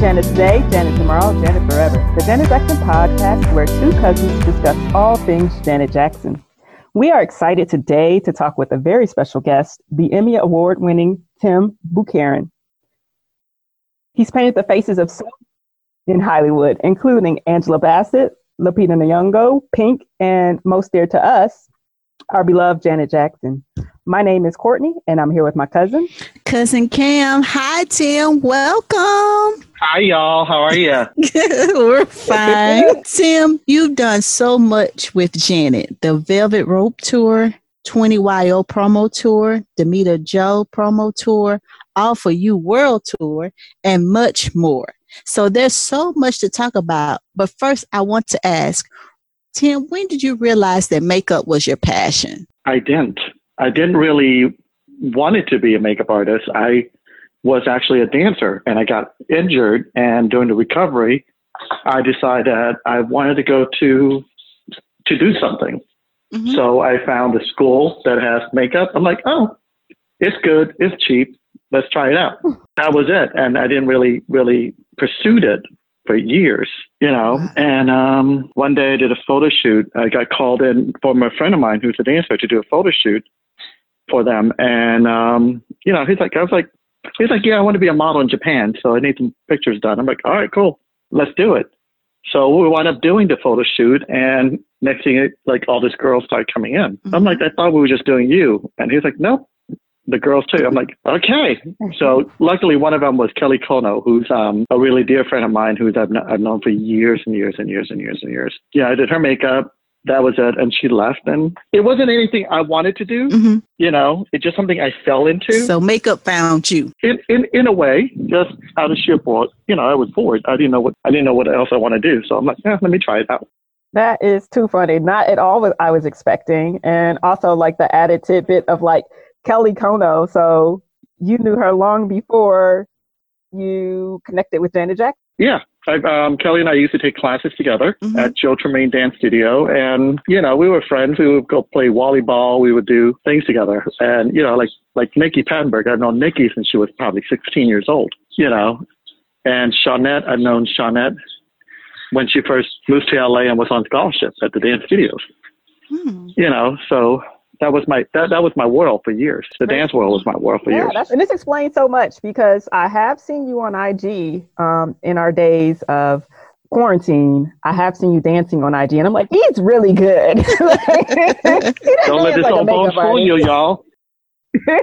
Janet today, Janet tomorrow, Janet forever. The Janet Jackson podcast, where two cousins discuss all things Janet Jackson. We are excited today to talk with a very special guest, the Emmy Award winning Tym Buacharern. He's painted the faces of so in Hollywood, including Angela Bassett, Lupita Nyong'o, Pink, and most dear to us, our beloved Janet Jackson. My name is Courtney, and I'm here with my cousin, cousin Kam. Hi, Tym. Welcome. Hi, y'all. How are you? We're fine. Tym, you've done so much with Janet. The Velvet Rope Tour, 20YO promo tour, Damita Jo promo tour, All For You World Tour, and much more. So there's so much to talk about. But first, I want to ask, Tym, when did you realize that makeup was your passion? I didn't. I didn't really want it to be a makeup artist. I was actually a dancer and I got injured. And during the recovery, I decided I wanted to go to to do something. Mm-hmm. So I found a school that has makeup. I'm like, oh, it's good, it's cheap. Let's try it out. That was it. And I didn't really, really pursued it for years, you know. And um, one day I did a photo shoot. I got called in from a friend of mine who's a dancer to do a photo shoot for them. And, um, you know, he's like, I was like, he's like, yeah, I want to be a model in Japan. So I need some pictures done. I'm like, all right, cool. Let's do it. So we wound up doing the photo shoot. And next thing, like all these girls start coming in. Mm-hmm. I'm like, I thought we were just doing you. And he's like, nope, the girls too. I'm like, okay. So luckily, one of them was Kelly Konno, who's um, a really dear friend of mine, who's I've, I've known for years and years and years and years and years. Yeah, I did her makeup. That was it, and she left, and it wasn't anything I wanted to do. Mm-hmm. You know, it's just something I fell into. So makeup found you. In in in a way, just out of sheer bored. You know, I was bored. I didn't know what I didn't know what else I want to do. So I'm like, yeah, let me try it out. That is too funny. Not at all what I was expecting, and also like the added tidbit of like Kelly Konno. So you knew her long before you connected with Janet Jackson. Yeah. I, um, Kelly and I used to take classes together mm-hmm. at Joe Tremaine Dance Studio. And, you know, we were friends. We would go play volleyball. We would do things together. And, you know, like, like Nikki Pantenburg, I've known Nikki since she was probably 16 years old, you know. And Shawnette, I've known Shawnette when she first moved to LA and was on scholarship at the dance studios. Hmm. You know, so that was my that, that was my world for years. The dance world was my world for yeah, years. and this explains so much because I have seen you on IG um, in our days of quarantine. I have seen you dancing on IG, and I'm like, he's really good. Don't let this like old bone fool you, y'all. that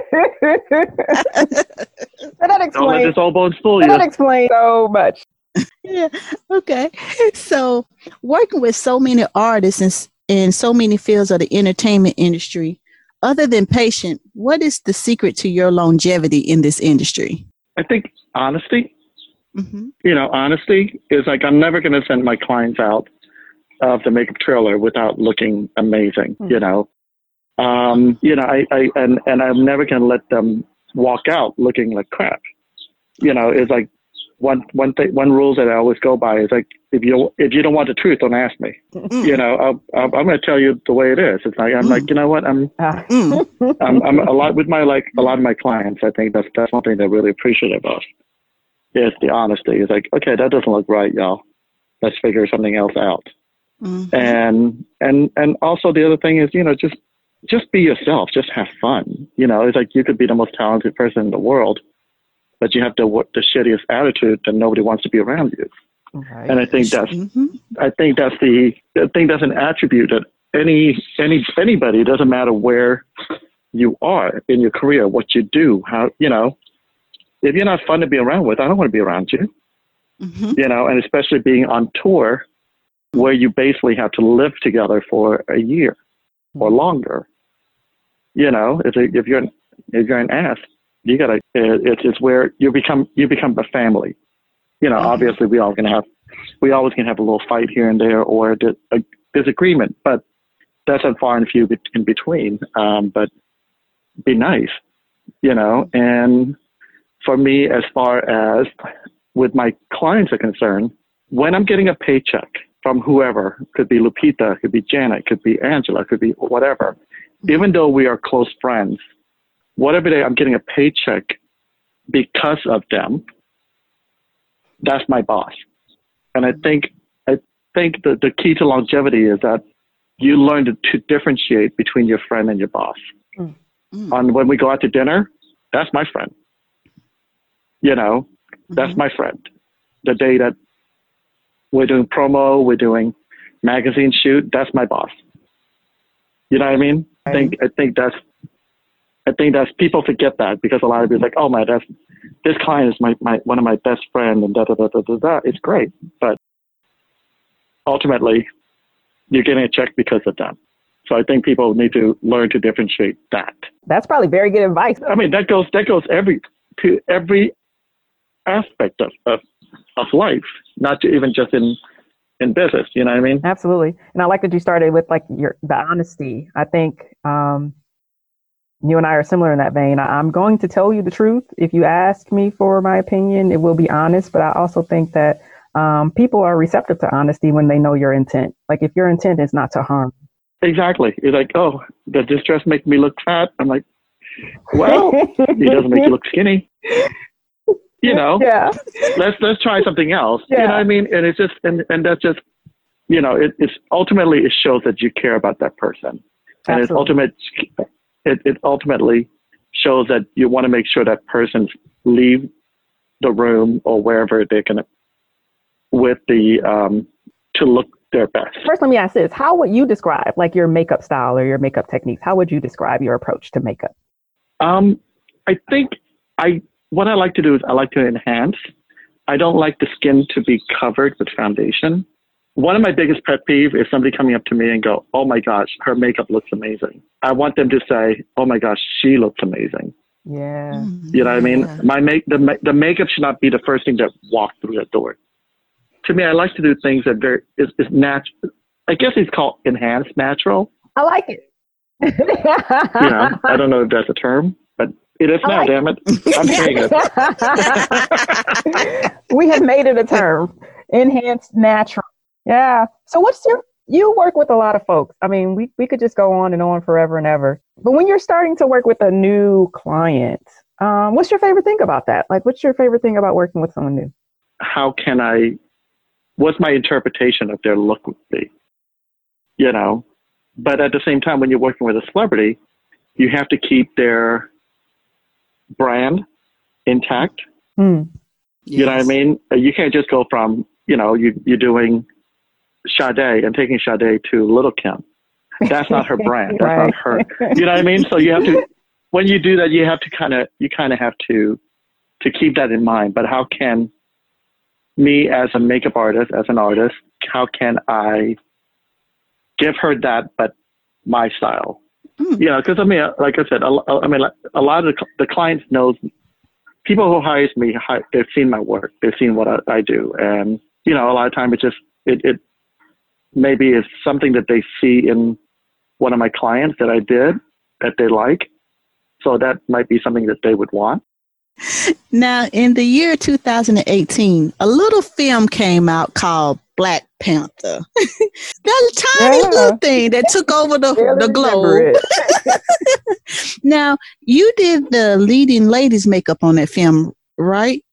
explains. Don't let this old bone fool you. That explains so much. yeah. Okay. So working with so many artists and in so many fields of the entertainment industry. Other than patient, what is the secret to your longevity in this industry? I think honesty. Mm-hmm. You know, honesty is like I'm never going to send my clients out of the makeup trailer without looking amazing. Mm-hmm. You know, um, you know, I, I and and I'm never going to let them walk out looking like crap. You know, it's like one one thing one rules that I always go by is like if you if you don't want the truth, don't ask me. Mm. You know, I'll, i am going to tell you the way it is. It's like I'm mm. like you know what I'm, ah. mm. I'm I'm a lot with my like a lot of my clients. I think that's that's one thing they're really appreciative of. Is the honesty. It's like okay, that doesn't look right, y'all. Let's figure something else out. Mm-hmm. And and and also the other thing is you know just just be yourself. Just have fun. You know, it's like you could be the most talented person in the world but you have the the shittiest attitude, then nobody wants to be around you. Right. And I think that's mm-hmm. I think that's the I think that's an attribute that any any anybody doesn't matter where you are in your career, what you do, how you know, if you're not fun to be around with, I don't want to be around you. Mm-hmm. You know, and especially being on tour where you basically have to live together for a year or longer. You know, if if you're an, if you're an ass, you gotta it's it's where you become you become a family you know mm-hmm. obviously we all gonna have we always gonna have a little fight here and there or a disagreement but that's a far and few in between um, but be nice you know and for me as far as with my clients are concerned when i'm getting a paycheck from whoever could be lupita could be janet could be angela could be whatever mm-hmm. even though we are close friends whatever day I'm getting a paycheck because of them, that's my boss. And I think I think the, the key to longevity is that you learn to, to differentiate between your friend and your boss. Mm. Mm. On when we go out to dinner, that's my friend. You know, mm-hmm. that's my friend. The day that we're doing promo, we're doing magazine shoot, that's my boss. You know what I mean? I think I think that's I think that's people forget that because a lot of people like, oh my, that's this client is my, my one of my best friend and da da da da da da. It's great, but ultimately, you're getting a check because of them. So I think people need to learn to differentiate that. That's probably very good advice. I mean, that goes that goes every to every aspect of, of, of life, not to even just in in business. You know what I mean? Absolutely. And I like that you started with like your the honesty. I think um, you and I are similar in that vein. I, am going to tell you the truth. If you ask me for my opinion, it will be honest. But I also think that um, people are receptive to honesty when they know your intent. Like if your intent is not to harm. Exactly. You're like, oh, does this dress make me look fat? I'm like, well, it doesn't make you look skinny. You know, yeah. Let's let's try something else. Yeah. You know what I mean? And it's just and and that's just you know, it, it's ultimately it shows that you care about that person, and Absolutely. it's ultimate it, it ultimately shows that you want to make sure that person leave the room or wherever they're going with the um, to look their best. First, let me ask this: How would you describe like your makeup style or your makeup techniques? How would you describe your approach to makeup? Um, I think I what I like to do is I like to enhance. I don't like the skin to be covered with foundation one of my biggest pet peeve is somebody coming up to me and go, "Oh my gosh, her makeup looks amazing." I want them to say, "Oh my gosh, she looks amazing." Yeah. Mm-hmm. You know what I mean? My make the the makeup should not be the first thing that walks through that door. To me, I like to do things that very is, is natural. I guess it's called enhanced natural. I like it. you know, I don't know if that's a term, but it is now. Like damn it, I'm saying it. we have made it a term. Enhanced natural. Yeah. So what's your you work with a lot of folks. I mean, we, we could just go on and on forever and ever. But when you're starting to work with a new client, um, what's your favorite thing about that? Like, what's your favorite thing about working with someone new? How can I, what's my interpretation of their look would be? You know, but at the same time, when you're working with a celebrity, you have to keep their brand intact. Mm. Yes. You know what I mean? You can't just go from, you know, you, you're doing Sade and taking Sade to Little Kim. That's not her brand. That's right. not her. You know what I mean? So you have to, when you do that, you have to kind of, you kind of have to, to keep that in mind. But how can me as a makeup artist, as an artist, how can I give her that, but my style? Mm. You know, because I mean, like I said, a, I mean, a lot of the, the clients knows people who hires me. They've seen my work. They've seen what I, I do, and you know, a lot of time it just it, it maybe it's something that they see in one of my clients that I did that they like. So that might be something that they would want. Now, in the year 2018, a little film came out called Black Panther. that tiny yeah. little thing that took over the, the globe. now, you did the leading ladies makeup on that film, right?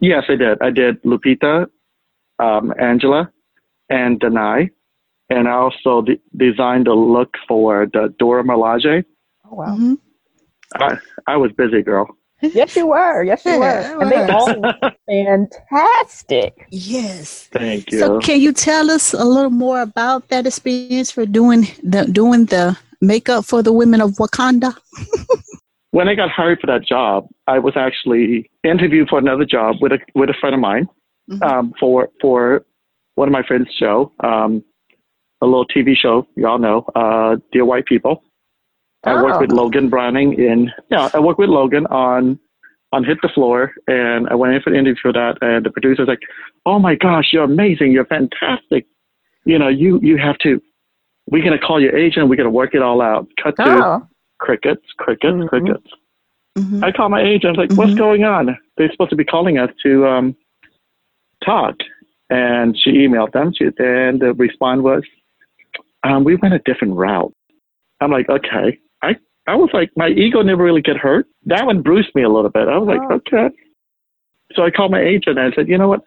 Yes, I did. I did Lupita, um, Angela, and Danai. And I also de- designed a look for the Dora Milaje. Oh, wow. Mm-hmm. I, I was busy, girl. Yes, you were. Yes, you yeah, were. And they all fantastic. Yes. Thank you. So, can you tell us a little more about that experience for doing the doing the makeup for the women of Wakanda? when I got hired for that job, I was actually interviewed for another job with a with a friend of mine mm-hmm. um, for for one of my friends' show, um, a little TV show, y'all know, uh, Dear White People. I work with oh. Logan Browning in, yeah, I work with Logan on, on Hit the Floor, and I went in for the interview for that, and the producer's like, oh my gosh, you're amazing, you're fantastic. You know, you, you have to, we're going to call your agent, we're going to work it all out. Cut to oh. crickets, crickets, mm-hmm. crickets. Mm-hmm. I call my agent, I was like, mm-hmm. what's going on? They're supposed to be calling us to um, talk. And she emailed them, she, and the response was, um, we went a different route. I'm like, okay. I, I was like, my ego never really get hurt. That one bruised me a little bit. I was like, oh. okay. So I called my agent and I said, you know what?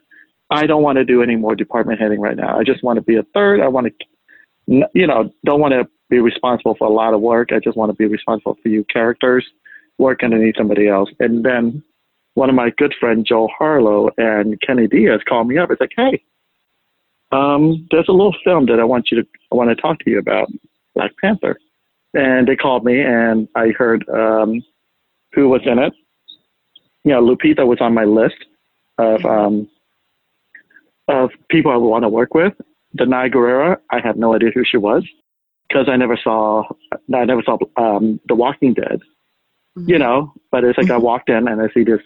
I don't want to do any more department heading right now. I just want to be a third. I want to, you know, don't want to be responsible for a lot of work. I just want to be responsible for few characters, work underneath somebody else. And then one of my good friends, Joel Harlow and Kenny Diaz, called me up. It's like, hey, um, there's a little film that I want you to, I want to talk to you about, Black Panther. And they called me, and I heard um, who was in it. You know, Lupita was on my list of mm-hmm. um, of people I would want to work with. Danai Gurira, I had no idea who she was because I never saw I never saw um, The Walking Dead. Mm-hmm. You know, but it's like mm-hmm. I walked in and I see this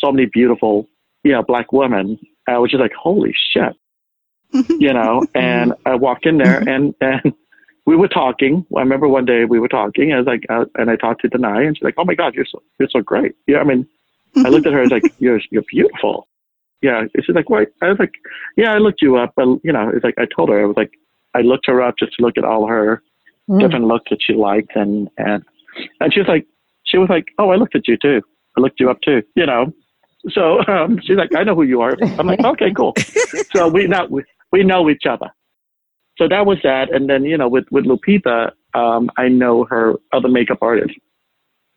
so many beautiful, you know, black women. I was just like, holy shit, you know. And I walked in there and and we were talking. I remember one day we were talking. I was like, uh, and I talked to Danai, and she's like, "Oh my God, you're so you're so great." Yeah, I mean, I looked at her. I was like, "You're you're beautiful." Yeah, she's like, "What?" I was like, "Yeah, I looked you up, but you know, it's like I told her I was like, I looked her up just to look at all her mm. different looks that she liked, and and and she was like, she was like, "Oh, I looked at you too. I looked you up too." You know, so um, she's like, "I know who you are." I'm like, "Okay, cool." so we now we, we know each other so that was that. And then, you know, with, with Lupita, um, I know her other makeup artist.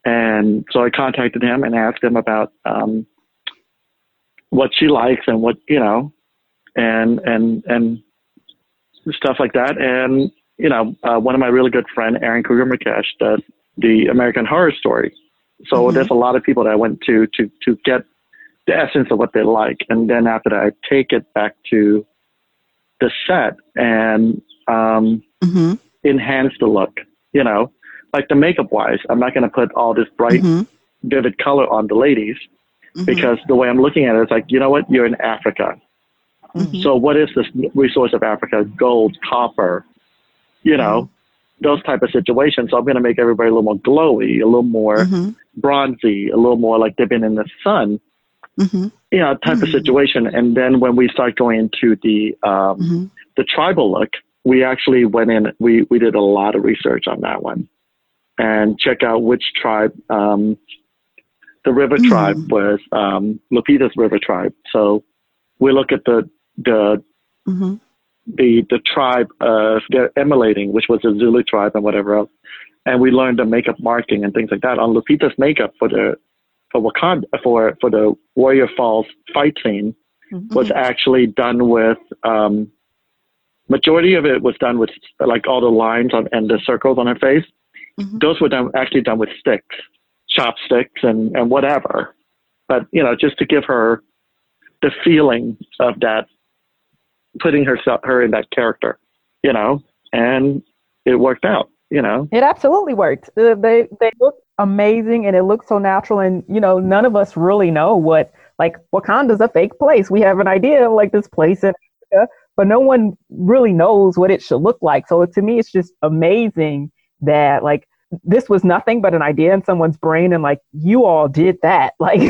And so I contacted him and asked him about um, what she likes and what, you know, and, and, and stuff like that. And, you know, uh, one of my really good friend, Eryn Krueger Mekash, does the American Horror Story. So mm-hmm. there's a lot of people that I went to, to, to get the essence of what they like. And then after that, I take it back to the set and um, mm-hmm. enhance the look. You know, like the makeup wise, I'm not going to put all this bright, mm-hmm. vivid color on the ladies mm-hmm. because the way I'm looking at it is like, you know what? You're in Africa. Mm-hmm. So what is this resource of Africa? Gold, copper, you know, mm-hmm. those type of situations. So I'm going to make everybody a little more glowy, a little more mm-hmm. bronzy, a little more like they've been in the sun mm-hmm. you know, type mm-hmm. of situation. And then when we start going into the um, mm-hmm. the tribal look, we actually went in. We we did a lot of research on that one, and check out which tribe. Um, the river mm-hmm. tribe was um, Lupita's river tribe. So we look at the the mm-hmm. the the tribe uh, they're emulating, which was the Zulu tribe and whatever else. And we learned the makeup marking and things like that on Lupita's makeup for the for Wakanda for for the Warrior Falls fight scene mm-hmm. was actually done with um, majority of it was done with like all the lines on and the circles on her face. Mm-hmm. Those were done actually done with sticks, chopsticks, and and whatever. But you know, just to give her the feeling of that, putting herself her in that character, you know, and it worked out. You know, it absolutely worked. Uh, they they look amazing and it looks so natural and you know none of us really know what like wakanda's a fake place. We have an idea of like this place in africa but no one really knows what it should look like. So to me it's just amazing that like this was nothing but an idea in someone's brain and like you all did that. Like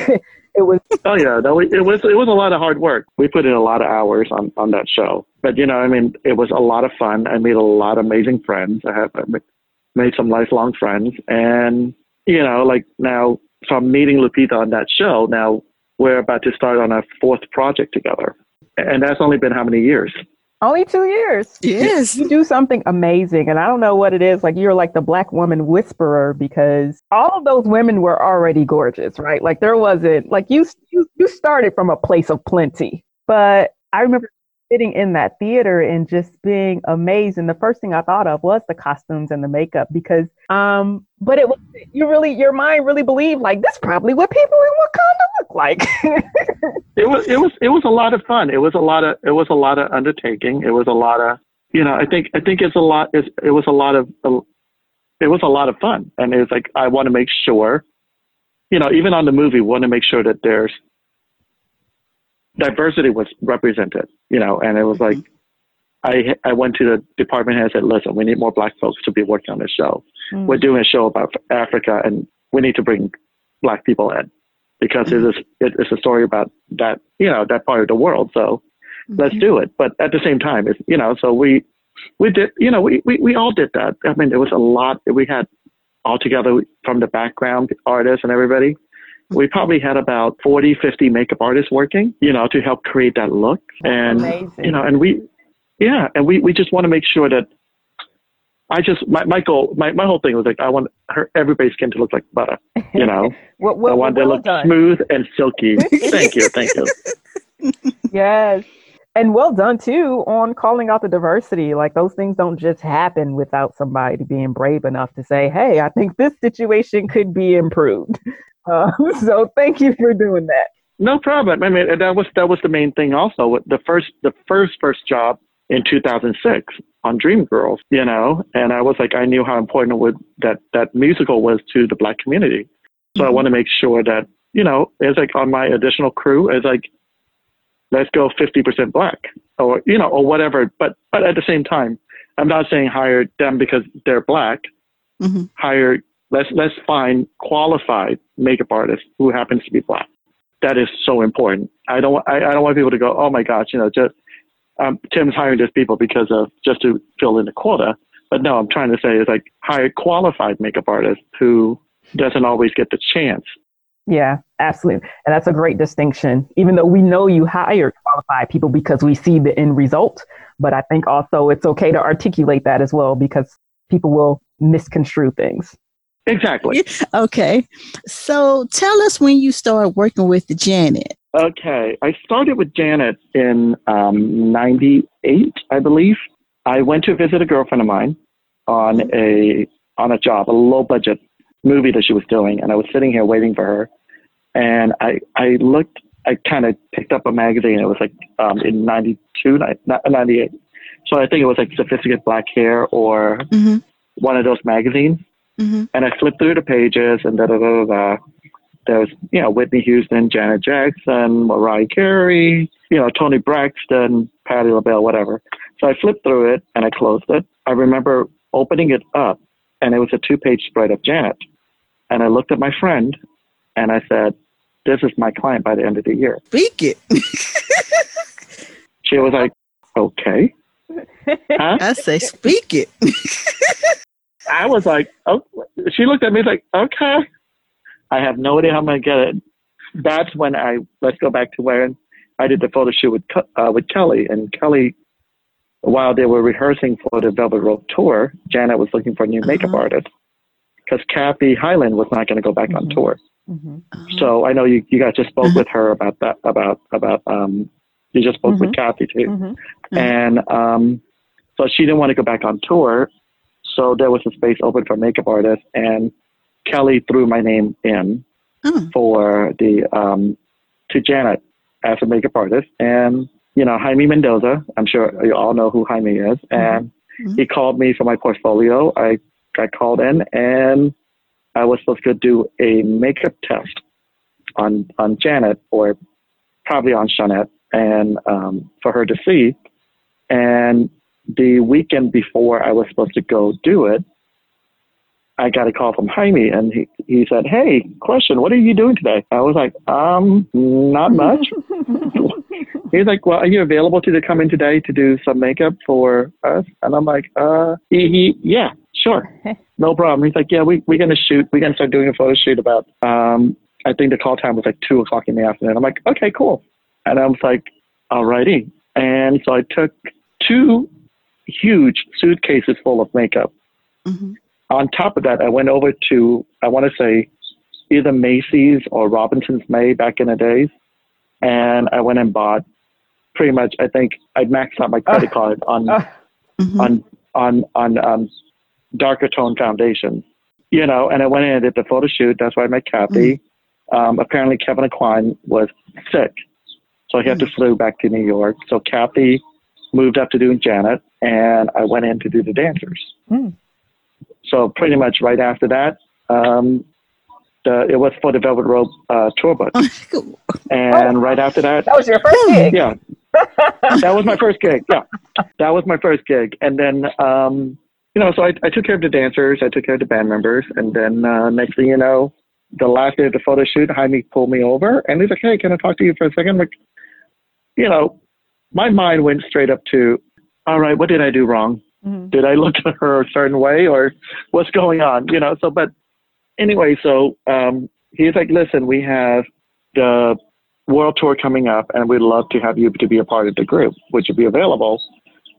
it was oh yeah no, it was it was a lot of hard work. We put in a lot of hours on on that show. But you know i mean it was a lot of fun. I made a lot of amazing friends. I have I made some lifelong friends and you know, like now from meeting Lupita on that show, now we're about to start on our fourth project together. And that's only been how many years? Only two years. Yes. You do something amazing. And I don't know what it is. Like you're like the black woman whisperer because all of those women were already gorgeous, right? Like there wasn't like you you, you started from a place of plenty. But I remember sitting in that theater and just being amazed. And the first thing I thought of was the costumes and the makeup because, um, but it was, you really, your mind really believed like this probably what people in Wakanda look like. it was, it was, it was a lot of fun. It was a lot of, it was a lot of undertaking. It was a lot of, you know, I think, I think it's a lot, it's, it was a lot of, it was a lot of fun. And it's like, I want to make sure, you know, even on the movie, want to make sure that there's diversity was represented, you know, and it was like, I, I went to the department head and I said, listen, we need more black folks to be working on this show. Mm. We're doing a show about Africa and we need to bring black people in because mm. it is, it is a story about that, you know, that part of the world. So mm-hmm. let's do it. But at the same time, it's, you know, so we, we did, you know, we, we, we all did that. I mean, there was a lot that we had all together from the background artists and everybody we probably had about 40, 50 makeup artists working, you know, to help create that look. And, Amazing. you know, and we, yeah, and we, we just want to make sure that I just, my, my goal, my, my whole thing was like, I want her, everybody's skin to look like butter, you know, well, well, I want well to look done. smooth and silky. thank you. Thank you. Yes. And well done too on calling out the diversity. Like those things don't just happen without somebody being brave enough to say, hey, I think this situation could be improved. Uh, so thank you for doing that. No problem. I mean, that was, that was the main thing also. The first, the first, first job in 2006 on Dreamgirls, you know, and I was like, I knew how important would that that musical was to the black community. So I want to make sure that you know, it's like on my additional crew, it's like, let's go 50% black, or you know, or whatever. But but at the same time, I'm not saying hire them because they're black. Mhm. Hire let's let's find qualified makeup artists who happens to be black. That is so important. I don't I, I don't want people to go, oh my gosh, you know, just um, Tym's hiring just people because of just to fill in the quota. But no, I'm trying to say is like hire qualified makeup artists who doesn't always get the chance. Yeah, absolutely. And that's a great distinction. Even though we know you hire qualified people because we see the end result, but I think also it's okay to articulate that as well because people will misconstrue things. Exactly. Okay. So tell us when you started working with Janet. Okay, I started with Janet in um, '98, I believe. I went to visit a girlfriend of mine on a on a job, a low budget movie that she was doing, and I was sitting here waiting for her, and I I looked, I kind of picked up a magazine. It was like um, in '92, '98, so I think it was like Sophisticated Black Hair or Mm-hmm. one of those magazines. Mm-hmm. And I flipped through the pages and da da da da. da. There was, you know, Whitney Houston, Janet Jackson, Mariah Carey, you know, Toni Braxton, Patti LaBelle, whatever. So I flipped through it and I closed it. I remember opening it up and it was a two page spread of Janet. And I looked at my friend and I said, This is my client by the end of the year. Speak it. She was like, Okay. Huh? I say speak it. I was like, oh, she looked at me like, okay. I have no idea how I'm going to get it. That's when I, let's go back to where I did the photo shoot with, uh, with Kelly. And Kelly, while they were rehearsing for the Velvet Rope tour, Janet was looking for a new makeup Uh-huh. artist because Kathy Highland was not going to go back on Mhm. tour. Mhm. So I know you, you guys just spoke Mhm. with her about that, about, about, um, you just spoke with Mhm. Kathy too. Mhm. Mhm. And um, so she didn't want to go back on tour. So there was a space open for makeup artists, and Kelly threw my name in Oh. for the um, to Janet as a makeup artist. And you know Jaime Mendoza, I'm sure you all know who Jaime is, and Mhm. he called me for my portfolio. I got called in, and I was supposed to do a makeup test on on Janet or probably on Jeanette, and um, for her to see. And the weekend before I was supposed to go do it, I got a call from Jaime, and he he said, "Hey, question, what are you doing today?" I was like, "Um, not much." He's like, "Well, are you available to come in today to do some makeup for us?" And I'm like, "Uh, he, he yeah, sure, no problem." He's like, "Yeah, we we're gonna shoot. We're gonna start doing a photo shoot about um, I think the call time was like two o'clock in the afternoon." I'm like, "Okay, cool," and I was like, "Alrighty." And so I took two huge suitcases full of makeup. Mhm. On top of that, I went over to I want to say either Macy's or Robinson's May back in the days, and I went and bought pretty much. I think I maxed out my credit card on Uh, Mhm. on on on um, darker tone foundation. You know, and I went in and did the photo shoot. That's why I met Kathy. Um, apparently, Kevyn Aucoin was sick, so he had to flew back to New York. So Kathy moved up to doing Janet, and I went in to do the dancers. Mm. So pretty much right after that, um, the, it was for the Velvet Rope uh, tour book, and right after that, that was your first gig. yeah, that was my first gig. Yeah, that was my first gig, and then um, you know, so I, I took care of the dancers, I took care of the band members, and then uh, next thing you know, the last day of the photo shoot, Jaime pulled me over, and he's like, "Hey, can I talk to you for a second? Like, you know, my mind went straight up to, all right, what did I do wrong? Mhm. Did I look at her a certain way, or what's going on? You know, so but anyway, so um, he's like, listen, we have the world tour coming up, and we'd love to have you to be a part of the group. Would you be available?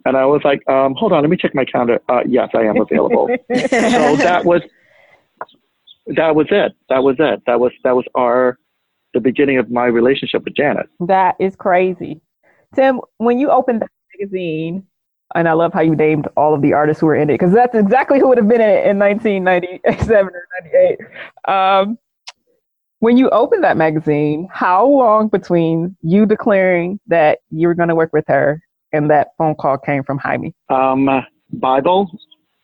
And I was like, um, hold on, let me check my calendar. Uh, yes, I am available. so that was that was it. That was it. That was that was our the beginning of my relationship with Janet. That is crazy. Tym, when you opened the magazine, and I love how you named all of the artists who were in it because that's exactly who would have been in it in 1997 or 98. Um, when you opened that magazine, how long between you declaring that you were going to work with her and that phone call came from Jaime? Um, Bible,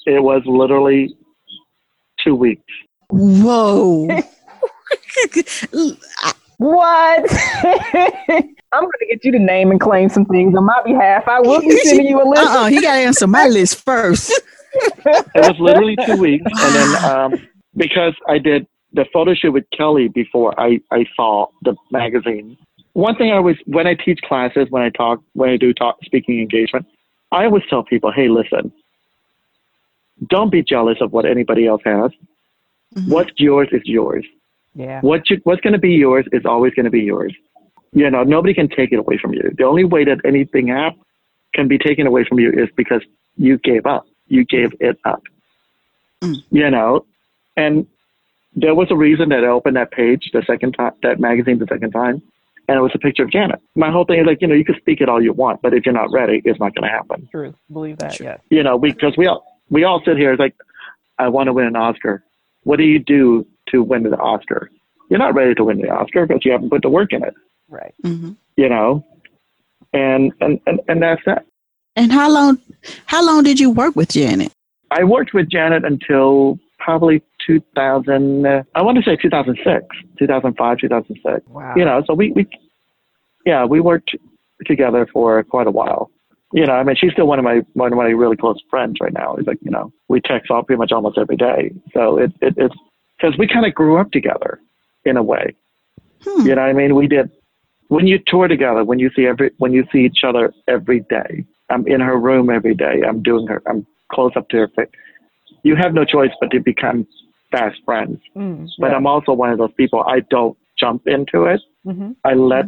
it was literally two weeks. Whoa. what? I'm going to get you to name and claim some things on my behalf. I will be sending you a list. Uh-uh, he got to answer my list first. it was literally two weeks. And then um, because I did the photo shoot with Kelly before I, I saw the magazine. One thing I always, when I teach classes, when I talk, when I do talk speaking engagement, I always tell people, hey, listen, don't be jealous of what anybody else has. Mm-hmm. What's yours is yours. Yeah. What you, what's going to be yours is always going to be yours. You know, nobody can take it away from you. The only way that anything have, can be taken away from you is because you gave up. You gave it up. Mm. You know, and there was a reason that I opened that page the second time, that magazine the second time, and it was a picture of Janet. My whole thing is like, you know, you can speak it all you want, but if you're not ready, it's not going to happen. True, believe that. Yeah. You know, because we all we all sit here. It's like, I want to win an Oscar. What do you do to win the Oscar? You're not ready to win the Oscar because you haven't put the work in it. Right. Mm-hmm. You know, and and and and that's that. And how long? How long did you work with Janet? I worked with Janet until probably 2000, uh, I want to say 2006, 2005, 2006. Wow. You know, so we, we, yeah, we worked together for quite a while. You know, I mean, she's still one of my one of my really close friends right now. It's like, you know, we text all pretty much almost every day. So it, it it's because we kind of grew up together in a way. Hmm. You know, what I mean, we did when you tour together, when you see every when you see each other every day. I'm in her room every day. I'm doing her. I'm close up to her face you have no choice but to become fast friends. Mm, but I'm also one of those people, I don't jump into it. Mm-hmm. I let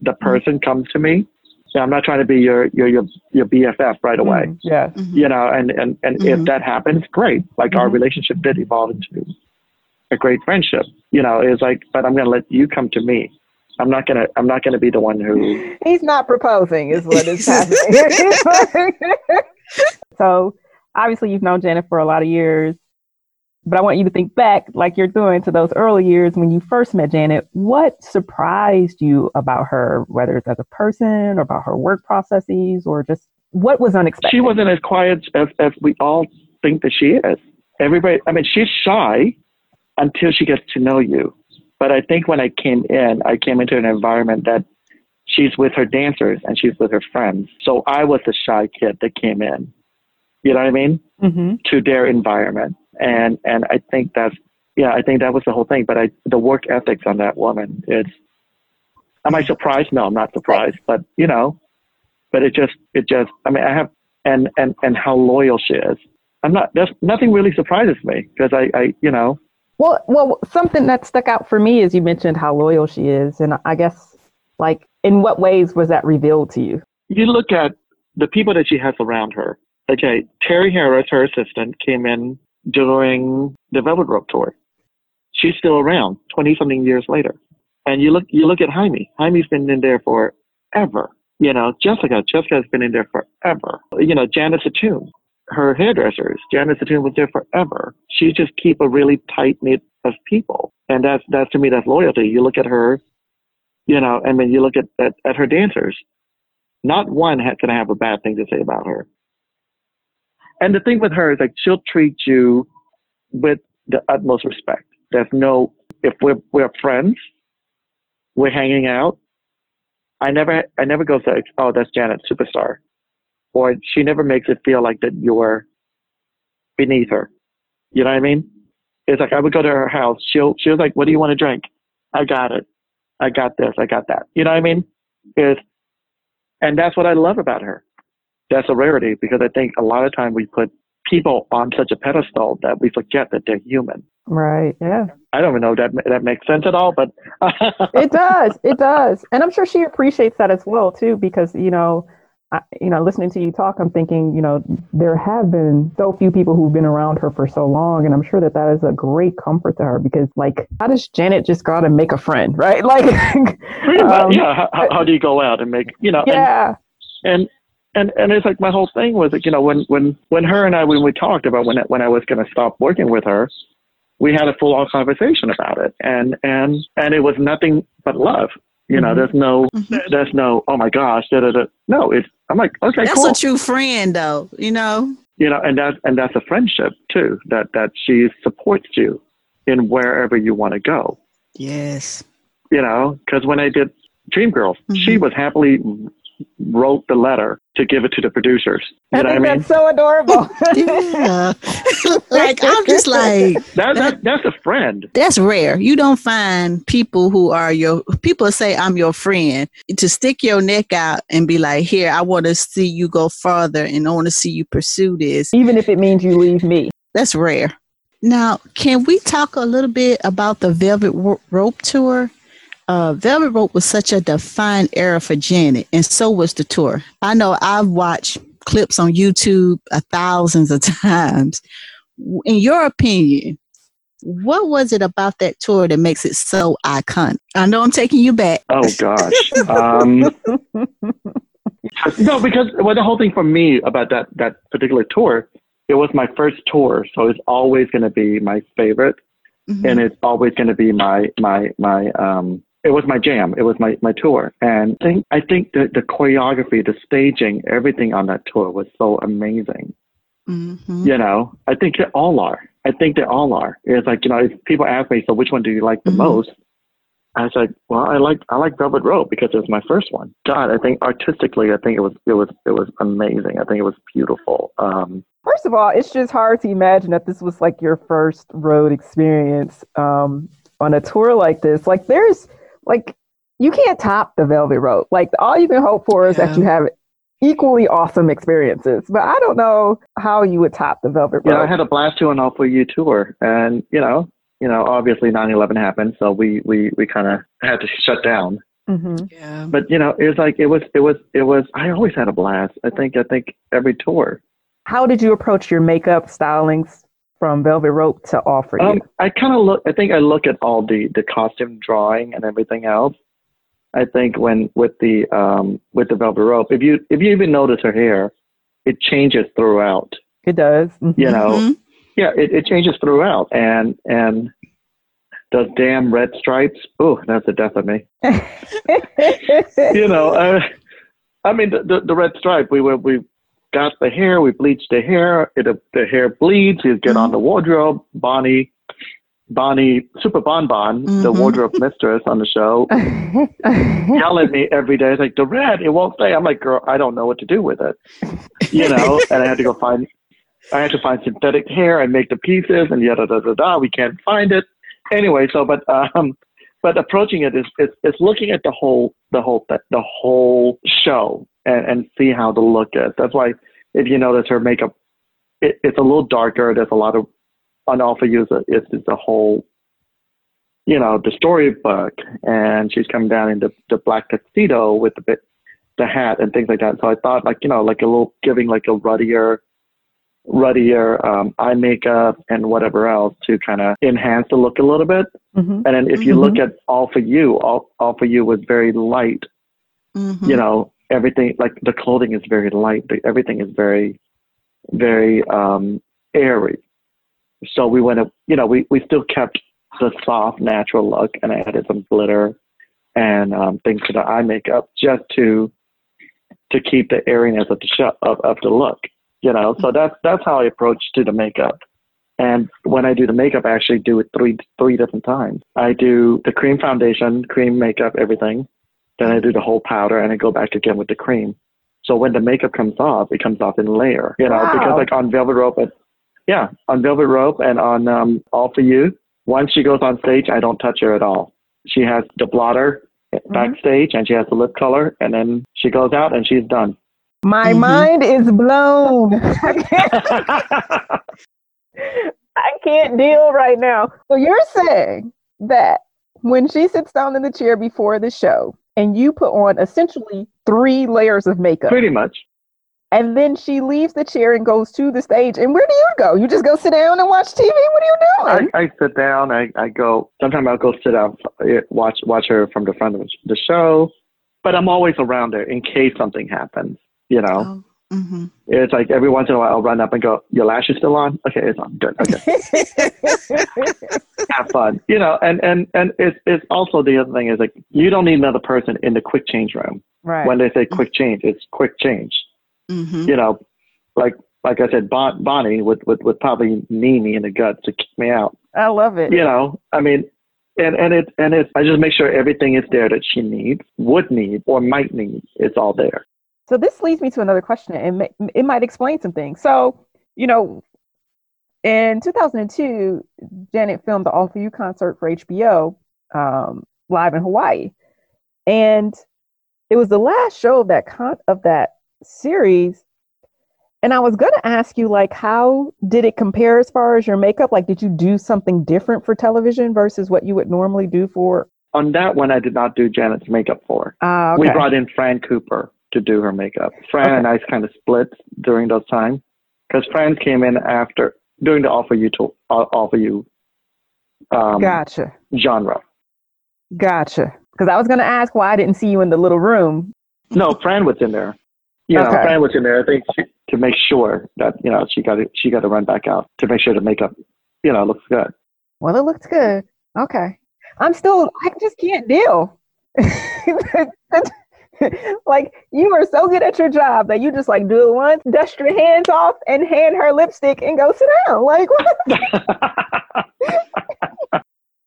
the person come to me. So I'm not trying to be your your your, your BFF right mm, away. Mm, yeah. Mm-hmm. You know, and and and mm-hmm. if that happens, great. Like our mm-hmm. relationship did evolve into a great friendship. You know, it's like, but I'm going to let you come to me. I'm not gonna. I'm not gonna be the one who. He's not proposing, is what is happening. so obviously you've known Janet for a lot of years, but I want you to think back, like you're doing, to those early years when you first met Janet. What surprised you about her, whether it's as a person or about her work processes or just what was unexpected? She wasn't as quiet as, as we all think that she is. Everybody, I mean, she's shy until she gets to know you. But I think when I came in, I came into an environment that she's with her dancers and she's with her friends. So I was the shy kid that came in you know what I mean, mm-hmm. to their environment. And and I think that's yeah, I think that was the whole thing. But I the work ethics on that woman, it's am I surprised? No, I'm not surprised. But you know, but it just it just I mean I have and and and how loyal she is. I'm not. There's nothing really surprises me because I I you know. Well, well, something that stuck out for me is you mentioned how loyal she is, and I guess like in what ways was that revealed to you? You look at the people that she has around her Okay, Terry Harris, her assistant, came in during the Velvet Rope tour. She's still around, twenty something years later. And you look, you look at Jaime. Jaime's been in there forever. You know, Jessica, Jessica's been in there forever. You know, Janice Attune, her hairdressers, Janice Attune was there forever. She just keep a really tight knit of people, and that's that's to me that's loyalty. You look at her, you know, I mean, you look at at, at her dancers. Not one ha- can have a bad thing to say about her and the thing with her is like she'll treat you with the utmost respect. There's no if we're we're friends, we're hanging out. I never I never go say, oh, that's Janet, superstar, or she never makes it feel like that you're beneath her. You know what I mean? It's like I would go to her house. She'll she'll like, what do you want to drink? I got it. I got this. I got that. You know what I mean? Is and that's what I love about her that's a rarity because I think a lot of time we put people on such a pedestal that we forget that they're human. Right. Yeah. I don't even know if that that makes sense at all, but it does. It does, and I'm sure she appreciates that as well too, because you know, I, you know, listening to you talk, I'm thinking, you know, there have been so few people who've been around her for so long, and I'm sure that that is a great comfort to her because, like, how does Janet just go out and make a friend, right? Like, um, yeah, how, how, do you go out and make, you know, yeah, and, and and and it's like my whole thing was like you know when when when her and I when we talked about when when I was going to stop working with her, we had a full on conversation about it, and and and it was nothing but love. You know, mm-hmm. there's no, mm-hmm. there's no, oh my gosh, da, da, da. no. It's I'm like, okay, that's cool. a true friend, though. You know. You know, and that's and that's a friendship too. That that she supports you in wherever you want to go. Yes. You know, because when I did Dreamgirls, mm-hmm. she was happily wrote the letter to give it to the producers. You I think I mean? that's so adorable. yeah. like I'm just like that, that, that's a friend. That's rare. You don't find people who are your people say I'm your friend to stick your neck out and be like, here, I want to see you go further and I want to see you pursue this. Even if it means you leave me. That's rare. Now, can we talk a little bit about the Velvet Rope tour? Uh, Velvet Rope was such a defined era for Janet, and so was the tour. I know I've watched clips on YouTube a thousands of times. In your opinion, what was it about that tour that makes it so iconic? I know I'm taking you back. Oh gosh. um, no, because well, the whole thing for me about that that particular tour, it was my first tour, so it's always going to be my favorite, mm-hmm. and it's always going to be my my my um it was my jam. It was my, my tour. And I think, I think the, the choreography, the staging, everything on that tour was so amazing. Mm-hmm. You know, I think they all are. I think they all are. It's like, you know, if people ask me, so which one do you like the mm-hmm. most? I was like, well, I like I like Velvet Rope because it was my first one. God, I think artistically, I think it was it was it was amazing. I think it was beautiful. Um, first of all, it's just hard to imagine that this was like your first road experience um, on a tour like this. Like, there's like you can't top the velvet rope. Like all you can hope for is yeah. that you have equally awesome experiences. But I don't know how you would top the velvet rope. Yeah, I had a blast to an all for you tour, and you know, you know, obviously 9/11 happened, so we we we kind of had to shut down. Mm-hmm. Yeah. But you know, it was like it was it was it was. I always had a blast. I think I think every tour. How did you approach your makeup stylings from Velvet Rope to All for You? Um, I kind of look. I think I look at all the the costume drawing and everything else. I think when with the um, with the Velvet Rope, if you if you even notice her hair, it changes throughout. It does. Mm-hmm. You know, mm-hmm. yeah, it, it changes throughout, and and those damn red stripes. Oh, that's the death of me. you know, uh, I mean the, the, the red stripe. We were we got the hair, we bleached the hair, it, the hair bleeds, you get mm-hmm. on the wardrobe, Bonnie, Bonnie, Super Bon Bon, mm-hmm. the wardrobe mistress on the show, yell at me every day. It's like, the red, it won't stay. I'm like, girl, I don't know what to do with it. You know, and I had to go find, I had to find synthetic hair and make the pieces and yada, da, da, da. We can't find it. Anyway, so, but, um, but approaching it is, is, is looking at the whole, the whole, the whole show and, and see how the look is. That's why if you notice her makeup, it, it's a little darker. There's a lot of on Alpha Use it's, it's a whole, you know, the storybook, and she's coming down in the, the black tuxedo with the bit, the hat and things like that. So I thought, like you know, like a little giving like a ruddier, ruddier um, eye makeup and whatever else to kind of enhance the look a little bit. Mm-hmm. And then if you mm-hmm. look at All for You, All, All for You was very light. Mm-hmm. You know, everything like the clothing is very light. Everything is very, very um, airy. So we went, you know, we, we still kept the soft, natural look, and I added some glitter and um, things to the eye makeup just to to keep the airiness of the show, of, of the look. You know, so that's that's how I approach to the makeup. And when I do the makeup, I actually do it three three different times. I do the cream foundation, cream makeup, everything. Then I do the whole powder and I go back again with the cream. So when the makeup comes off, it comes off in layer, you know, wow. because like on Velvet Rope, it, yeah, on Velvet Rope and on um, All For You, once she goes on stage, I don't touch her at all. She has the blotter mm-hmm. backstage and she has the lip color and then she goes out and she's done. My mm-hmm. mind is blown. I can't deal right now. So you're saying that when she sits down in the chair before the show and you put on essentially three layers of makeup. Pretty much. And then she leaves the chair and goes to the stage. And where do you go? You just go sit down and watch TV? What are you doing? I, I sit down. I, I go. Sometimes I'll go sit up, eh, watch watch her from the front of the show. But I'm always around her in case something happens. You know. Oh. Mm-hmm. It's like every once in a while I'll run up and go, "Your lash is still on? Okay, it's on. Good. Okay. Have fun, you know. And and and it's it's also the other thing is like you don't need another person in the quick change room. Right. When they say quick change, it's quick change. Mm-hmm. You know, like like I said, bon- Bonnie would, would would probably knee me in the gut to kick me out. I love it. You know, I mean, and and it and it. I just make sure everything is there that she needs, would need, or might need. It's all there. So this leads me to another question, and it might explain some things. So, you know, in 2002, Janet filmed the All For You concert for HBO um, live in Hawaii, and it was the last show of that con- of that series. And I was going to ask you, like, how did it compare as far as your makeup? Like, did you do something different for television versus what you would normally do for? On that one, I did not do Janet's makeup for. Uh, okay. We brought in Fran Cooper to do her makeup. Fran okay. and I kind of split during those times because Fran came in after during the offer You to All For You. Um, gotcha. Genre. Gotcha. Because I was going to ask why I didn't see you in the little room. No, Fran was in there. You know, okay. Fran was in there. I think she, to make sure that you know she got to she got to run back out to make sure the makeup, you know, looks good. Well, it looks good. Okay, I'm still. I just can't deal. like you are so good at your job that you just like do it once, dust your hands off, and hand her lipstick and go sit down. Like, what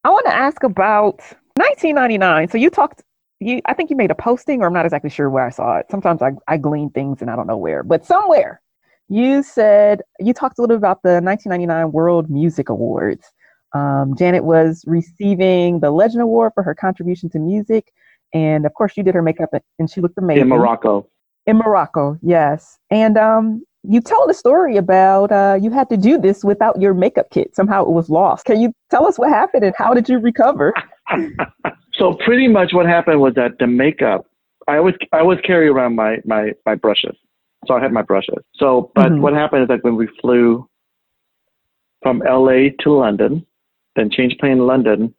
I want to ask about 1999. So you talked. You, I think you made a posting, or I'm not exactly sure where I saw it. Sometimes I, I glean things and I don't know where, but somewhere you said you talked a little bit about the 1999 World Music Awards. Um, Janet was receiving the Legend Award for her contribution to music. And of course, you did her makeup and she looked amazing. In Monaco. In Monaco, yes. And um, you told a story about uh, you had to do this without your makeup kit. Somehow it was lost. Can you tell us what happened and how did you recover? so pretty much what happened was that the makeup, I always I always carry around my my my brushes. So I had my brushes. So, but mm-hmm. what happened is that when we flew from LA to London, then changed plane in London,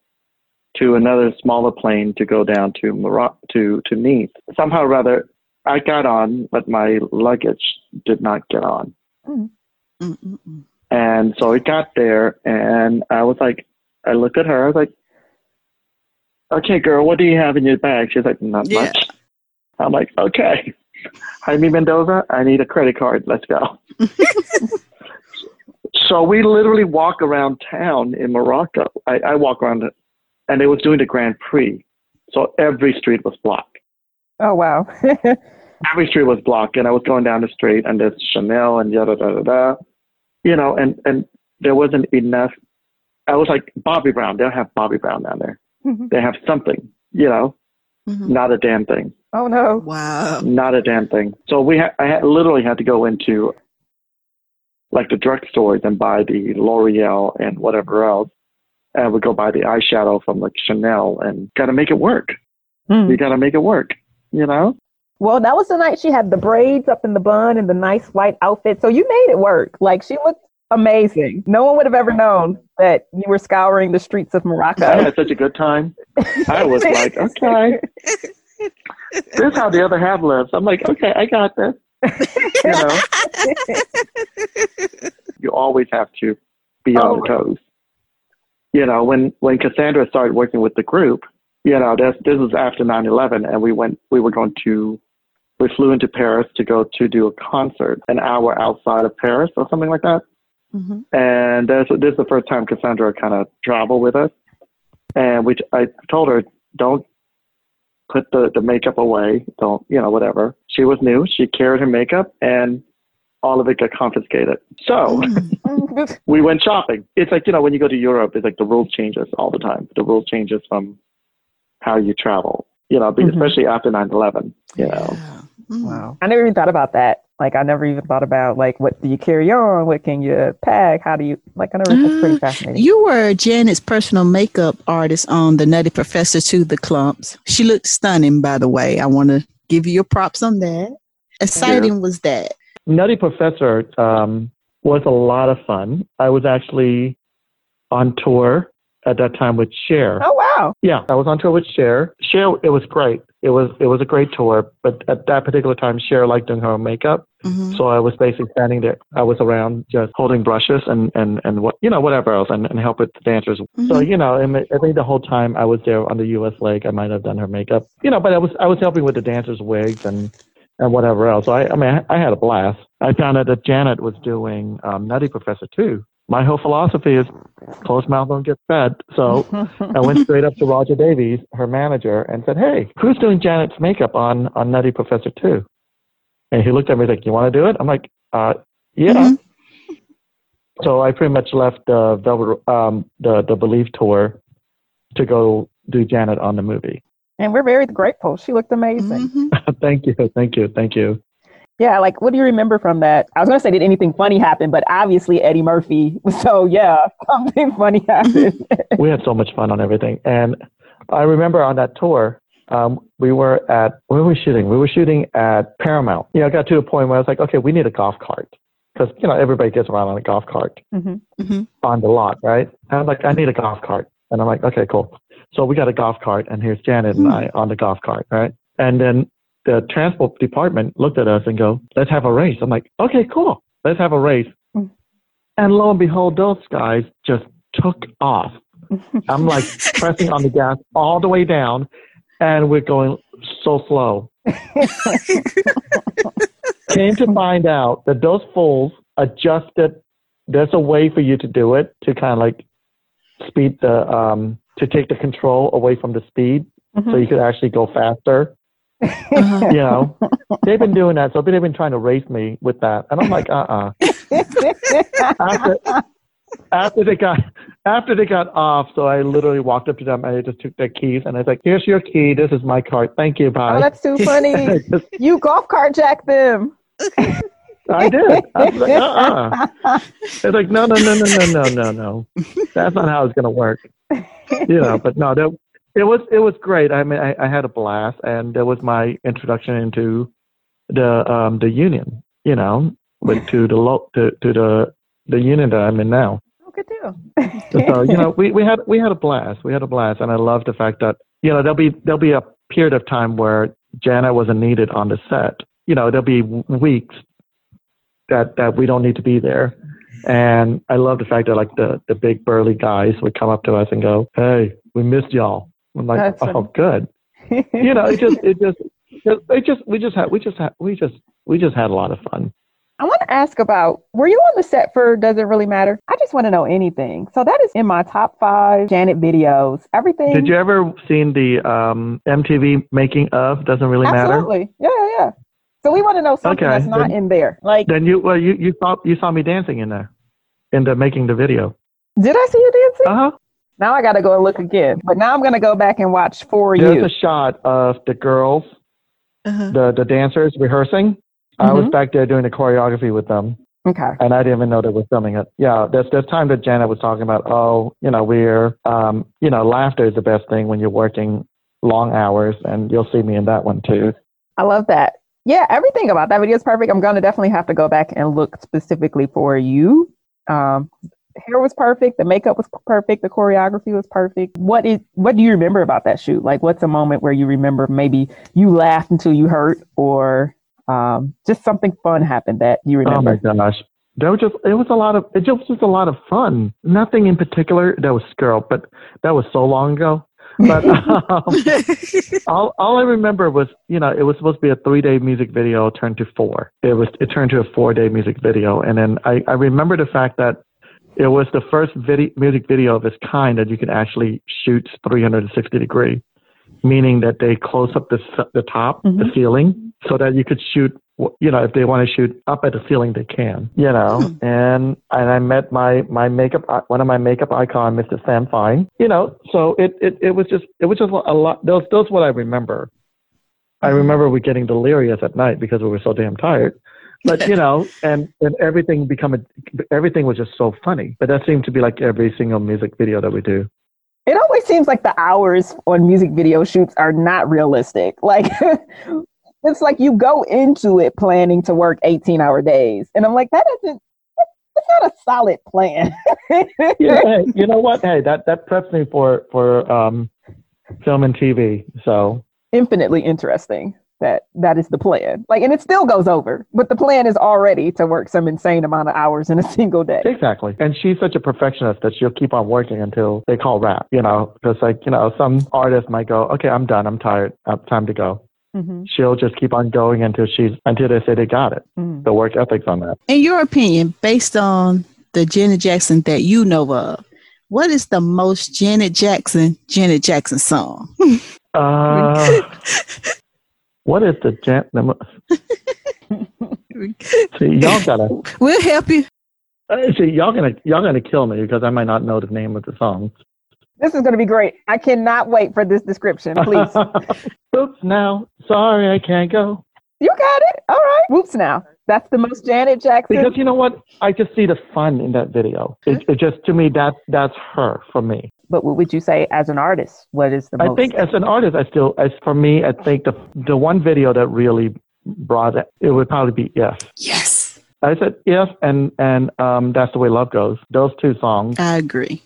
to another smaller plane to go down to Monaco to to Nice. Somehow or other, I got on, but my luggage did not get on. Mm-hmm. And so it got there, and I was like, I looked at her. I was like, "Okay, girl, what do you have in your bag?" She's like, "Not yeah. much." I'm like, "Okay, Jaime Mendoza, I need a credit card. Let's go." so we literally walk around town in Monaco. I, I walk around and they was doing the Grand Prix. So every street was blocked. Oh wow. every street was blocked and I was going down the street and there's Chanel and yada da da da. You know, and and there wasn't enough I was like Bobbi Brown, they don't have Bobbi Brown down there. Mm-hmm. They have something, you know. Mm-hmm. Not a damn thing. Oh no! Wow! Not a damn thing. So we, ha- I literally had to go into like the drugstores and buy the L'Oreal and whatever else, and would go buy the eyeshadow from like Chanel and got to make it work. Mm. You got to make it work, you know? Well, that was the night she had the braids up in the bun and the nice white outfit. So you made it work. Like she looked amazing. No one would have ever known that you were scouring the streets of Monaco. I had such a good time. I was like, okay, this is how the other half lives. I'm like, okay, I got this. You know, you always have to be on oh. the toes you know, when when Cassandra started working with the group, you know, this this was after 9/11, and we went, we were going to, we flew into Paris to go to do a concert, an hour outside of Paris or something like that. Mm-hmm. And this, this is the first time Cassandra kind of traveled with us, and we, I told her, don't put the the makeup away, don't, you know, whatever. She was new, she carried her makeup, and all of it got confiscated. So we went shopping. It's like, you know, when you go to Europe, it's like the rules changes all the time. The rules changes from how you travel, you know, mm-hmm. especially after 9 11, you know. Wow. I never even thought about that. Like I never even thought about like what do you carry on? What can you pack? How do you like? I never. That's pretty Uh, fascinating. You were Janet's personal makeup artist on The Nutty Professor to the Klumps. She looked stunning, by the way. I want to give you your props on that. Exciting was that? Nutty Professor um, was a lot of fun. I was actually on tour at that time with Cher. oh wow. Yeah, I was on tour with Cher. Cher, it was great. It was it was a great tour, but at that particular time, Cher liked doing her own makeup, Mhm. so I was basically standing there. I was around just holding brushes and and and what you know whatever else, and, and help with the dancers. So Mhm. you know, and I think the whole time I was there on the U.S. leg, I might have done her makeup. You know, but I was I was helping with the dancers' wigs and and whatever else. I I mean I, I had a blast. I found out that Janet was doing um, Nutty Professor 2. My whole philosophy is closed mouth don't get fed. So I went straight up to Roger Davies, her manager, and said, "Hey, who's doing Janet's makeup on on Nutty Professor 2? And he looked at me like, "You want to do it?" I'm like, "Uh, yeah." Mhm. So I pretty much left the Velvet, um, the the Believe tour to go do Janet on the movie. And we're very grateful. She looked amazing. Mhm. thank you, thank you, thank you. Yeah, like what do you remember from that? I was gonna say did anything funny happen, but obviously Eddie Murphy. So yeah, something funny happened. we had so much fun on everything. And I remember on that tour, um, we were at where were we shooting? We were shooting at Paramount. You know, I got to a point where I was like, okay, we need a golf cart because you know everybody gets around on a golf cart hmm Mhm. on the lot, right? And I'm like, I need a golf cart, and I'm like, okay, cool. So we got a golf cart, and here's Janet and I on the golf cart, right? And then the transport department looked at us and go, let's have a race. I'm like, okay, cool, let's have a race. Mm. And lo and behold, those guys just took off. I'm like pressing on the gas all the way down, and we're going so slow. Came to find out that those fools adjusted. There's a way for you to do it to kind of like speed the um to take the control away from the speed, so you could actually go faster. Uh-huh. You know, they've been doing that, so they've been trying to race me with that, and I'm like, uh, uh After, after they got after they got off, so I literally walked up to them and I just took their keys and I was like, "Here's your key. This is my cart. Thank you. oh, Bye." that's too funny. Just, you golf cart jack them. I did. I was like, "Uh-uh." It's like, "No, no, no, no, no, no, no, no. That's not how it's gonna work." You know, but no, that, it was it was great. I mean, I, I had a blast, and that was my introduction into the um the union. You know, with to the lo- to to the the union that I'm in now. Oh, good deal. so you know we, we had we had a blast we had a blast and i love the fact that you know there'll be there'll be a period of time where janet wasn't needed on the set you know there'll be weeks that that we don't need to be there and i love the fact that like the the big burly guys would come up to us and go hey we missed y'all i'm like That's oh funny. good you know it just it just it just we just had we just had we just we just had a lot of fun I want to ask about were you on the set for Doesn't Really Matter? I just want to know anything. So that is in my top five Janet videos. Everything. did you ever seen the um mtv making of doesn't really matter Absolutely. Yeah, yeah, yeah. So we want to know something Okay, that's not then- in there. Like, Then you well you, you saw you saw me dancing in there, in the making the video. did I see you dancing? Uh huh. Now I got to go and look again. But now I'm going to go back and watch for There's you. There's a shot of the girls, Uh-huh. the the dancers rehearsing. I was Mhm. back there doing the choreography with them, Okay. and I didn't even know they were filming it. Yeah, there's there's time that Janet was talking about. Oh, you know, we're um, you know, laughter is the best thing when you're working long hours, and you'll see me in that one too. I love that. Yeah, everything about that video is perfect. I'm going to definitely have to go back and look specifically for you. Um, hair was perfect. The makeup was perfect. The choreography was perfect. What is what do you remember about that shoot? Like, what's a moment where you remember maybe you laughed until you hurt, or um, just something fun happened that you remember? Oh my gosh. that was just it was a lot of it just was a lot of fun. Nothing in particular that was girl, but that was so long ago. But um, all all I remember was you know it was supposed to be a three day music video turned to four. It was it turned to a four day music video, and then I I remember the fact that it was the first video music video of its kind that you could actually shoot 360 degree, meaning that they close up the the top the Mhm. ceiling so that you could shoot you know, if they want to shoot up at the ceiling, they can, you know. Hmm. And and I met my my makeup one of my makeup icon, Mr. Sam Fine, you know. So it it, it was just it was just a lot. Those those what I remember. I Mhm. remember we getting delirious at night because we were so damn tired. but you know, and and everything become a, everything was just so funny. But that seemed to be like every single music video that we do. It always seems like the hours on music video shoots are not realistic. Like it's like you go into it planning to work 18 hour days. And I'm like, that isn't that's not a solid plan. yeah, hey, you know what? Hey, that that preps me for for um film and TV. So infinitely interesting that that is the plan. Like, and it still goes over, but the plan is already to work some insane amount of hours in a single day. Exactly. And she's such a perfectionist that she'll keep on working until they call wrap, you know, because like, you know, some artists might go, okay, I'm done. I'm tired. Uh, time to go. Mm-hmm. She'll just keep on going until she's until they say they got it. Mm-hmm. The work ethics on that. In your opinion, based on the Janet Jackson that you know of, what is the most Janet Jackson Janet Jackson song? uh, what is the Jan? see, y'all gotta. We'll help you. Uh, see, y'all gonna y'all gonna kill me because I might not know the name of the song. This is going to be great. I cannot wait for this description, please. Oops, now. Sorry, I can't go. You got it. All right. Whoops, now. That's the most Janet Jackson. Because you know what? I just see the fun in that video. It, it just, to me, that that's her for me. But what would you say as an artist? What is the most I most? think as an artist, I still, as for me, I think the the one video that really brought it, it would probably be Yes. Yes. I said If and and um, That's the Way Love Goes. Those two songs. I agree.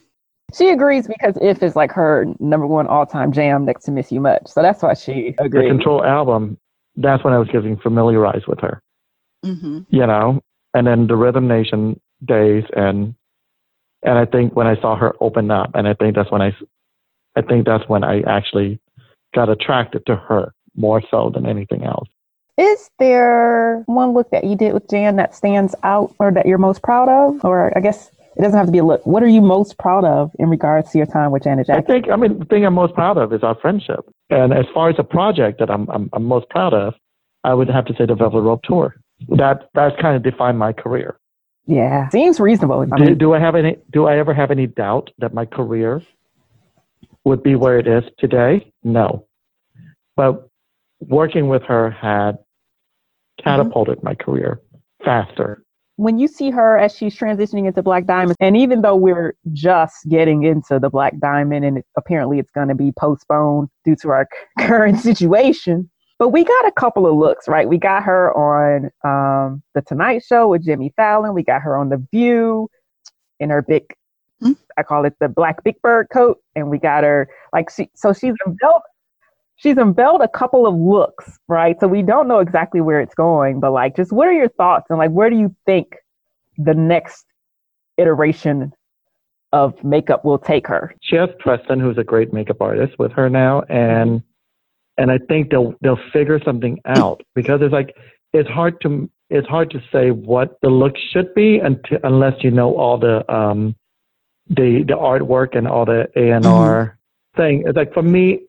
She agrees because If is like her number one all time jam next to Miss You Much. So that's why she agrees. The Control album, that's when I was getting familiarized with her. Mm-hmm. You know, and then the Rhythm Nation days and and I think when I saw her open up, and I think that's when I, I think that's when I actually got attracted to her more so than anything else. Is there one look that you did with Jan that stands out or that you're most proud of? Or I guess it doesn't have to be a look. What are you most proud of in regards to your time with Janet Jackson? I think, I mean, the thing I'm most proud of is our friendship. And as far as a project that I'm, I'm, I'm most proud of, I would have to say the Velvet Rope Tour. That, that's kind of defined my career. Yeah, seems reasonable. I mean, do, do I have any? Do I ever have any doubt that my career would be where it is today? No, but working with her had catapulted mm-hmm. my career faster when you see her as she's transitioning into Black Diamond, and even though we're just getting into the Black Diamond and it, apparently it's going to be postponed due to our current situation, but we got a couple of looks, right? We got her on um, The Tonight Show with Jimmy Fallon. We got her on The View in her big, mm-hmm. I call it the Black Big Bird coat. And we got her, like, she, so she's unveiled she's unveiled a couple of looks, right? So we don't know exactly where it's going, but like, just what are your thoughts and like, where do you think the next iteration of makeup will take her? She has Preston, who's a great makeup artist, with her now, and and I think they'll they'll figure something out because it's like it's hard to it's hard to say what the look should be until, unless you know all the um the the artwork and all the A and R mm-hmm. thing. It's like for me,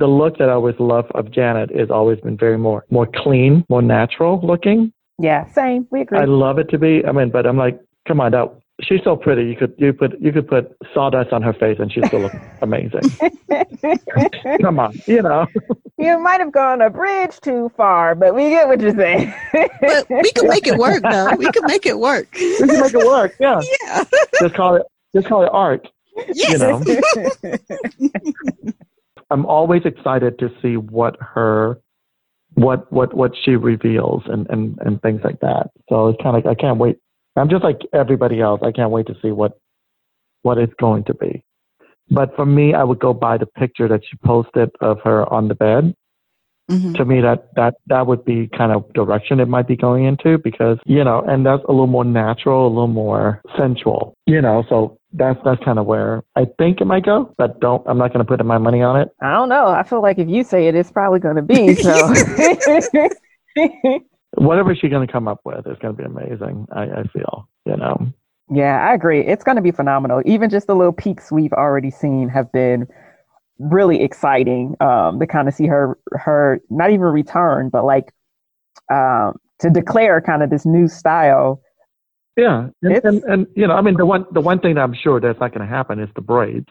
the look that I always love of Janet has always been very more more clean, more natural looking. Yeah, same. We agree. I love it to be. I mean, but I'm like, come on, that she's so pretty. You could you put you could put sawdust on her face and she still look amazing. come on, you know. You might have gone a bridge too far, but we get what you're saying. but we can make it work, though. We can make it work. We can make it work. Yeah. Yeah. just call it just call it art. Yes. You know. I'm always excited to see what her what what what she reveals and and and things like that. So it's kind of I can't wait. I'm just like everybody else. I can't wait to see what what it's going to be. But for me, I would go by the picture that she posted of her on the bed. Mm-hmm. To me, that that that would be kind of direction it might be going into because you know, and that's a little more natural, a little more sensual. You know, so that's that's kind of where I think it might go, but don't. I'm not going to put my money on it. I don't know. I feel like if you say it, it's probably going to be so. Whatever she's going to come up with is going to be amazing. I, I feel, you know. Yeah, I agree. It's going to be phenomenal. Even just the little peaks we've already seen have been really exciting. Um, to kind of see her, her not even return, but like um, to declare kind of this new style yeah, and, and, and you know, I mean, the one the one thing that I'm sure that's not going to happen is the braids.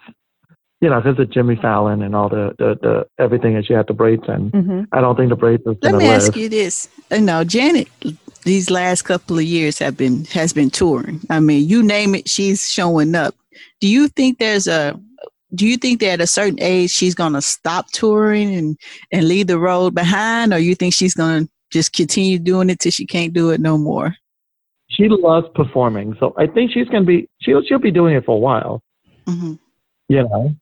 You know, because of Jimmy Fallon and all the, the, the everything that she had the braids and Mm-hmm. I don't think the braids is Let me live. ask you this: you know, Janet these last couple of years have been has been touring. I mean, you name it, she's showing up. Do you think there's a do you think that at a certain age she's gonna stop touring and and leave the road behind, or you think she's gonna just continue doing it till she can't do it no more? She loves performing, so I think she's gonna be she'll she'll be doing it for a while. Mm-hmm. You know,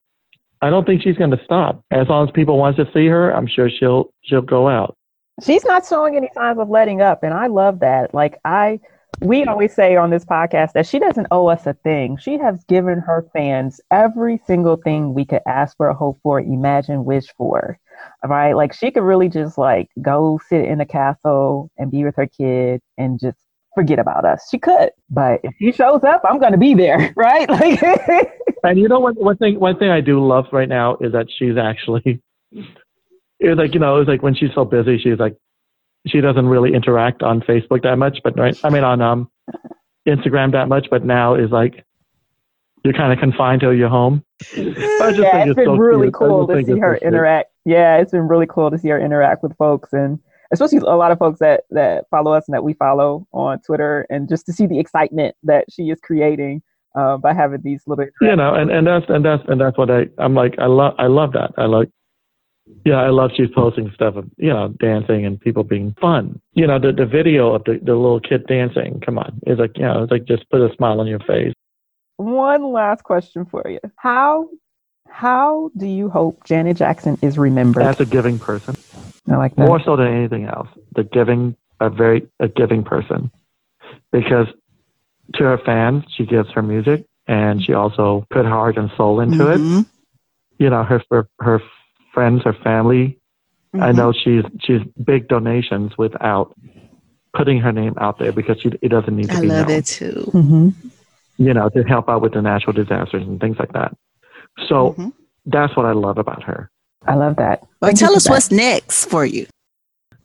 I don't think she's going to stop. As long as people want to see her, I'm sure she'll she'll go out. She's not showing any signs of letting up, and I love that. Like I, we always say on this podcast that she doesn't owe us a thing. She has given her fans every single thing we could ask for, hope for, imagine, wish for. Right? Like she could really just like go sit in a castle and be with her kid and just forget about us. She could, but if she shows up, I'm to be there, right? Like, and you know what? One thing, one thing I do love right now is that she's actually, It was like you know, it was like when she's so busy, she's like, she doesn't really interact on Facebook that much, but right, I mean on um, Instagram that much, but now is like. You're kind of confined to your home. yeah, it's, it's been so really cute. cool to see her interact. Yeah, it's been really cool to see her interact with folks and especially a lot of folks that that follow us and that we follow on Twitter, and just to see the excitement that she is creating uh, by having these little you know, and, and that's and that's and that's what I I'm like I love I love that I like yeah I love she's posting stuff of you know dancing and people being fun you know the the video of the the little kid dancing come on it's like you know it's like just put a smile on your face. One last question for you: How how do you hope Janet Jackson is remembered as a giving person? I like that. More so than anything else, the giving a very a giving person, because to her fans she gives her music and she also put heart and soul into mm-hmm. it. You know, her her, her friends, her family. Mm-hmm. I know she's she's big donations without putting her name out there because she, it doesn't need to I be love known. it too. Mm-hmm. You know, to help out with the natural disasters and things like that. So mm-hmm. that's what I love about her. I love that. Well, tell us what's next for you.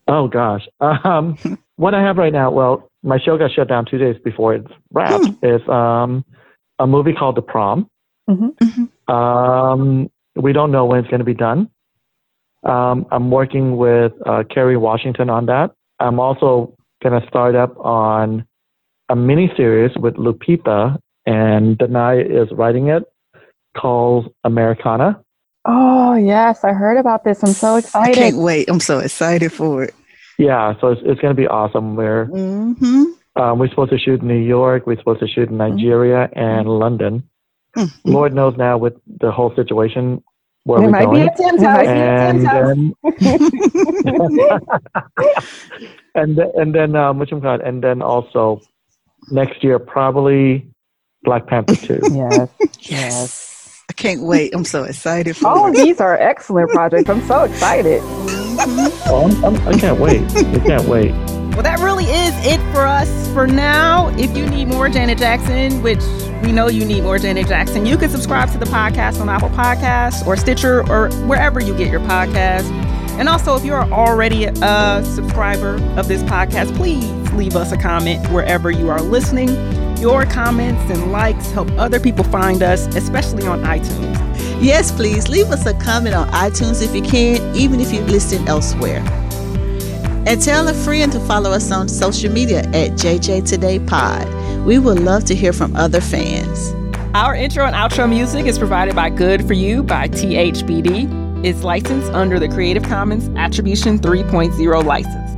Oh gosh, um, what I have right now. Well, my show got shut down two days before it's wrapped. Hmm. Is um, a movie called The Prom. Mm-hmm. mm-hmm. Um, we don't know when it's going to be done. Um, I'm working with uh, Kerry Washington on that. I'm also going to start up on a mini series with Lupita, and Danai is writing it called Americanah. Oh, yes. I heard about this. I'm so excited. I can't wait. I'm so excited for it. Yeah. So it's, it's going to be awesome. We're, mm-hmm. um, we're supposed to shoot in New York. We're supposed to shoot in mm-hmm. Nigeria mm-hmm. and London. Mm-hmm. Lord knows now with the whole situation where we're might going. Be a Tim's and, then, and then, and then, um, which I'm glad. And then also next year, probably Black Panther 2. yes. Yes. I can't wait. I'm so excited for All of these are excellent projects. I'm so excited. oh, I'm, I'm, I can not wait. I can't wait. Well, that really is it for us for now. If you need more Janet Jackson, which we know you need more Janet Jackson, you can subscribe to the podcast on Apple Podcasts or Stitcher or wherever you get your podcast. And also, if you're already a subscriber of this podcast, please leave us a comment wherever you are listening. Your comments and likes help other people find us, especially on iTunes. Yes, please leave us a comment on iTunes if you can, even if you listen elsewhere. And tell a friend to follow us on social media at JJ Today Pod. We would love to hear from other fans. Our intro and outro music is provided by Good For You by THBD. It's licensed under the Creative Commons Attribution 3.0 license.